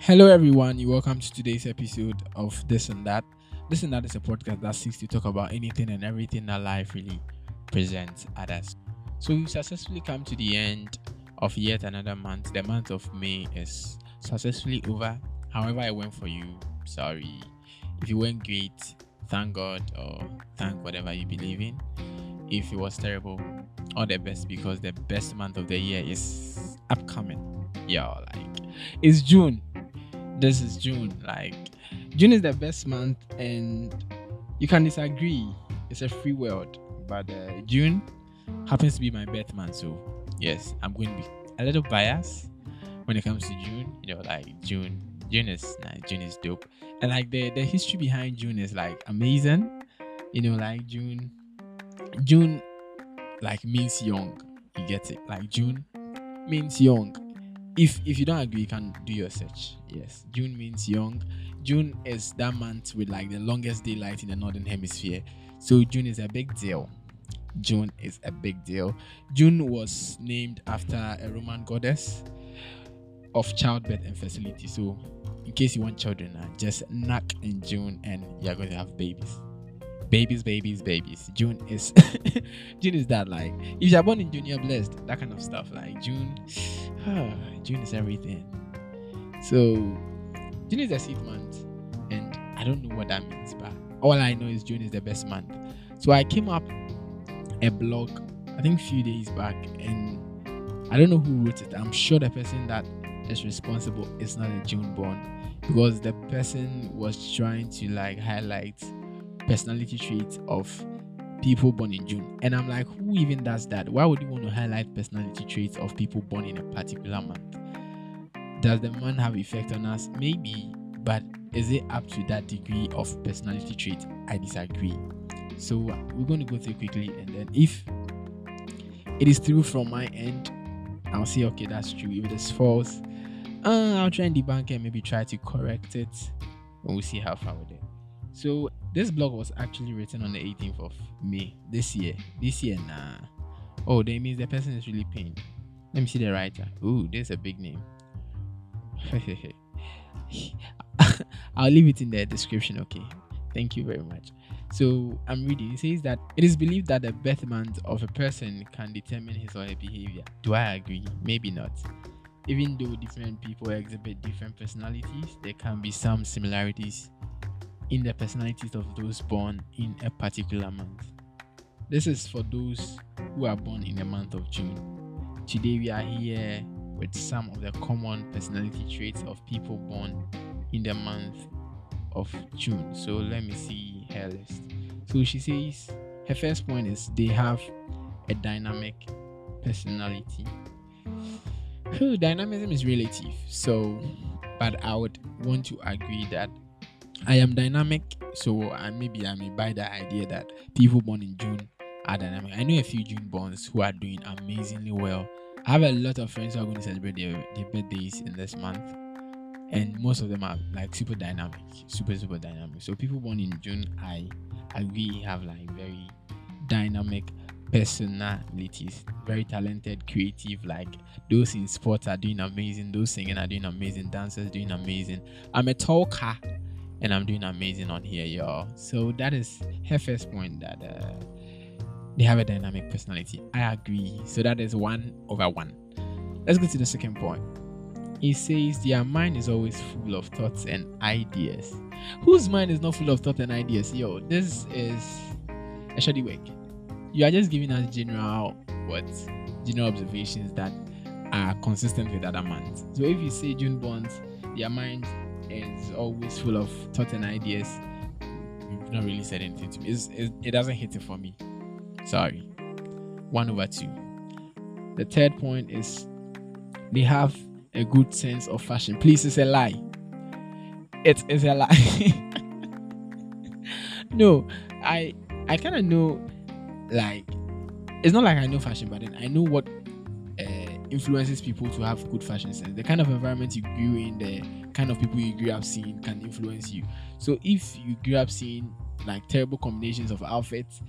Hello, everyone. You're welcome to today's episode of This and That. This and That is a podcast that seeks to talk about anything and everything that life really presents at us. So we've successfully come to the end of yet another month. The month of May is successfully over. However, I went for you. Sorry. If you went great, thank God or thank whatever you believe in. If it was terrible, all the best because the best month of the year is upcoming. Yeah, like it's June. This is June. Like June is the best month, and you can disagree. It's a free world, but uh, June happens to be my birth month, so yes, I'm going to be a little biased when it comes to June. You know, like June. June is nice. June is dope, and like the the history behind June is like amazing. You know, like June. June, like means young. You get it? Like June means young if if you don't agree, you can do your search. Yes, June means young. June is that month with like the longest daylight in the northern hemisphere. So June is a big deal. June is a big deal. June was named after a Roman goddess of childbirth and fertility. So in case you want children, uh, just knock in June and you're going to have babies babies, babies, babies. June is June is that like if you're born in June, you're blessed. That kind of stuff. Like June, ah, June is everything. So June is the seed month, and I don't know what that means, but all I know is June is the best month. So I came up a blog, I think a few days back, and I don't know who wrote it. I'm sure the person that is responsible is not a June born because the person was trying to like highlight personality traits of people born in June. And I'm like, who even does that? Why would you want to highlight personality traits of people born in a particular month? Does the month have effect on us? Maybe, but is it up to that degree of personality trait? I disagree. So we're going to go through quickly, and then if it is true from my end, I'll say okay, that's true. If it is false, uh, I'll try and debunk it, maybe try to correct it, and we'll see how far we're there. So this blog was actually written on the 18th of May this year. This year, nah. Oh, that means the person is really paying. Let me see the writer. Ooh, there's a big name. I'll leave it in the description, okay? Thank you very much. So I'm reading. It says that it is believed that the birth month of a person can determine his or her behavior. Do I agree? Maybe not. Even though different people exhibit different personalities, there can be some similarities in the personalities of those born in a particular month. This is for those who are born in the month of June. Today we are here with some of the common personality traits of people born in the month of June. So let me see her list. So she says her first point is they have a dynamic personality. Dynamism is relative, so but I would want to agree that I am dynamic, so uh, maybe I may buy the idea that people born in June are dynamic. I know a few June borns who are doing amazingly well. I have a lot of friends who are going to celebrate their, their birthdays in this month, and most of them are like super dynamic, super super dynamic. So people born in June, I agree, have like very dynamic personalities, very talented, creative. Like those in sports are doing amazing, those singing are doing amazing, dancers doing amazing. I'm a talker and I'm doing amazing on here, y'all. So that is her first point that uh, they have a dynamic personality. I agree. So that is one over one. Let's go to the second point. He says their mind is always full of thoughts and ideas. Whose mind is not full of thoughts and ideas? Yo, this is a shoddy work. You are just giving us general what general observations that are consistent with other months. So if you say June bonds, their mind is always full of thoughts and ideas. You've not really said anything to me. It, it doesn't hit it for me. Sorry. One over two. The third point is they have a good sense of fashion. Please, it's a lie. It is a lie. no, I I kind of know, like, it's not like I know fashion, but then I know what uh, influences people to have good fashion sense. The kind of environment you grew in, the kind of people you grew up seeing can influence you. So if you grew up seeing like terrible combinations of outfits,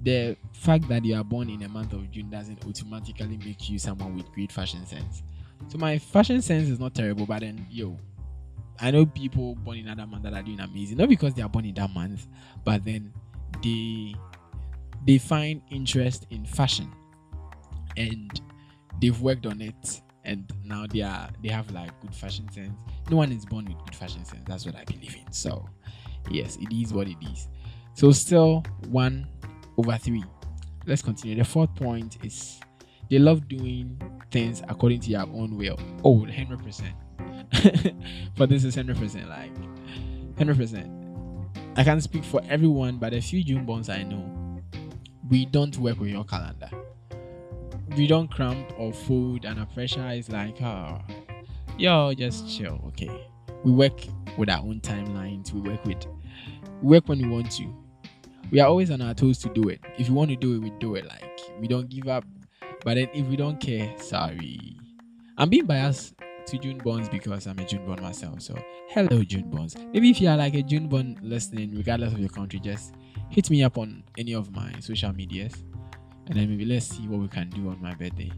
the fact that you are born in a month of June doesn't automatically make you someone with great fashion sense. So my fashion sense is not terrible, but then yo, I know people born in other month that are doing amazing, not because they are born in that month, but then they they find interest in fashion and they've worked on it and now they are they have like good fashion sense. No one is born with good fashion sense. That's what I believe in. So yes, it is what it is. So still one over three. Let's continue. The fourth point is they love doing things according to their own will. Oh, 100%. but this is 100%. Like, 100%. I can't speak for everyone, but a few June bonds I know, we don't work with your calendar. We don't cramp or fold, and our pressure is like, oh, yo, just chill, okay. We work with our own timelines. We work with, work when we want to. We are always on our toes to do it. If you want to do it, we do it. Like we don't give up. But then if we don't care, sorry. I'm being biased to June Bonds because I'm a June Bond myself. So hello June Bonds. Maybe if you are like a June Bond listening, regardless of your country, just hit me up on any of my social medias. And then maybe let's see what we can do on my birthday.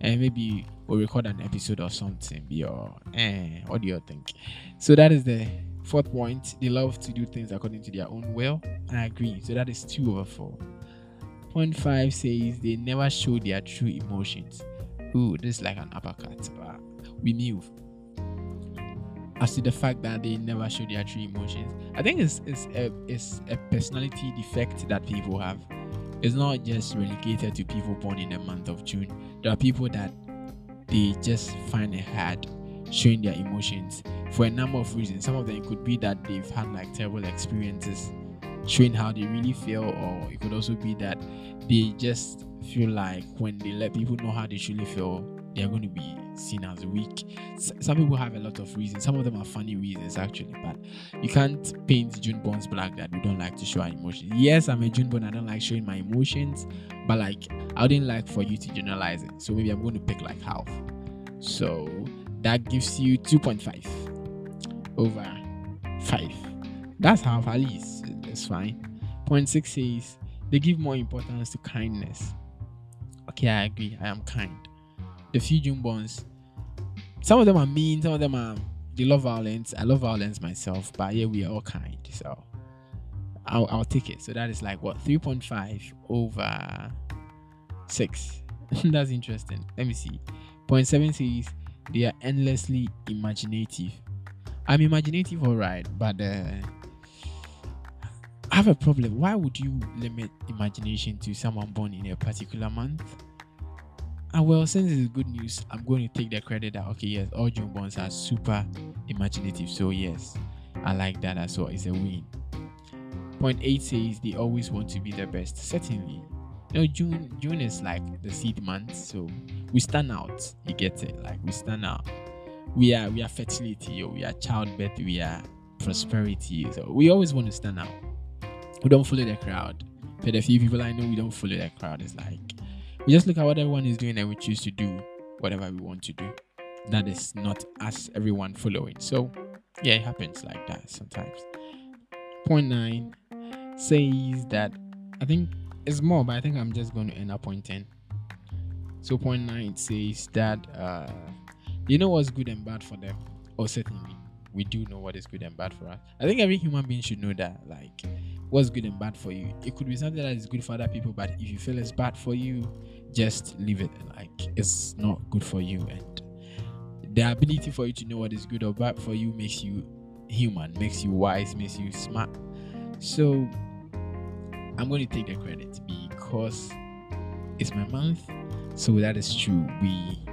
And maybe we'll record an episode or something. Be or eh, what do you think? So that is the fourth point. They love to do things according to their own will. I agree. So that is two over four. Point five says they never show their true emotions. Ooh, this is like an uppercut, but we move. As to the fact that they never show their true emotions, I think it's it's a it's a personality defect that people have. It's not just relegated to people born in the month of June. There are people that they just find it hard showing their emotions for a number of reasons. Some of them could be that they've had like terrible experiences showing how they really feel, or it could also be that they just feel like when they let people know how they truly feel, they're going to be seen as weak. S- some people have a lot of reasons. Some of them are funny reasons, actually, but you can't paint June Bonds black that we don't like to show our emotions. Yes, I'm a June Bond. I don't like showing my emotions, but like I wouldn't like for you to generalize it. So maybe I'm going to pick like half. So that gives you 2.5 over 5. That's half at least. That's fine. Point six says they give more importance to kindness. Okay, I agree. I am kind. The few June bonds, some of them are mean, some of them are they love violence. I love violence myself, but yeah, we are all kind. So I'll, I'll take it. So that is like what 3.5 over 6. That's interesting. Let me see. Point seven says they are endlessly imaginative. I'm imaginative, all right, but uh, I have a problem. Why would you limit imagination to someone born in a particular month? And well, since it's good news, I'm going to take the credit that okay, yes, all June bonds are super imaginative. So yes, I like that as well. It's a win. Point eight says they always want to be the best. Certainly, you know, June June is like the seed month, so we stand out. You get it? Like we stand out. We are we are fertility, we are childbirth, we are prosperity. So we always want to stand out. We don't follow the crowd. But the few people I know we don't follow the crowd. It's like we just look at what everyone is doing and we choose to do whatever we want to do. That is not us everyone following. So yeah, it happens like that sometimes. Point nine says that I think it's more, but I think I'm just going to end up point ten. So point nine says that uh you know what's good and bad for them. Oh certainly we do know what is good and bad for us. I think every human being should know that. Like what's good and bad for you. It could be something that is good for other people, but if you feel it's bad for you, just leave it. Like it's not good for you. And the ability for you to know what is good or bad for you makes you human, makes you wise, makes you smart. So I'm going to take the credit because it's my month. So that is true. We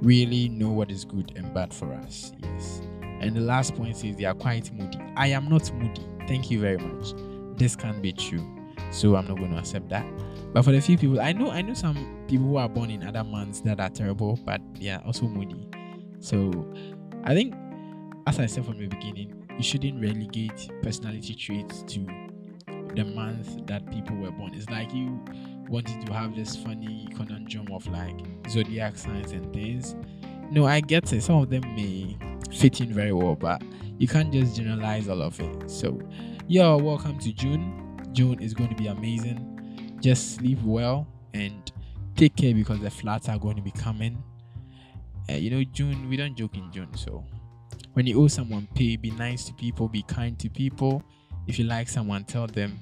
really know what is good and bad for us. Yes. And the last point is they are quite moody. I am not moody. Thank you very much. This can't be true. So I'm not going to accept that. But for the few people, I know I know some people who are born in other months that are terrible, but are also moody. So I think as I said from the beginning, you shouldn't relegate personality traits to the month that people were born. It's like you wanted to have this funny conundrum of like zodiac signs and things. No, I get it. Some of them may fit in very well, but you can't just generalize all of it. So, yo, welcome to June. June is going to be amazing. Just sleep well and take care because the floods are going to be coming. Uh, you know, June, we don't joke in June, so when you owe someone, pay. Be nice to people. Be kind to people. If you like someone, tell them.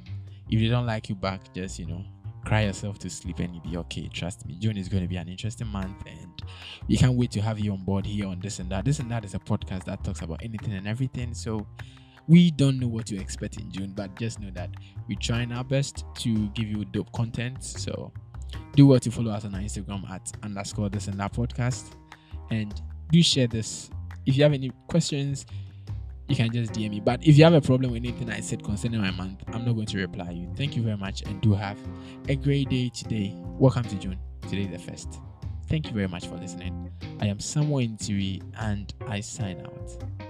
If they don't like you back, just you know, cry yourself to sleep and you'll be okay. Trust me, June is going to be an interesting month, and we can't wait to have you on board here on this and that. This and that is a podcast that talks about anything and everything. So we don't know what to expect in June, but just know that we're trying our best to give you dope content. So do well to follow us on our Instagram at underscore this and that podcast. And do share this. If you have any questions, you can just DM me. But if you have a problem with anything I said concerning my month, I'm not going to reply you. Thank you very much and do have a great day today. Welcome to June. Today the first. Thank you very much for listening. I am Samuel Intiri and I sign out.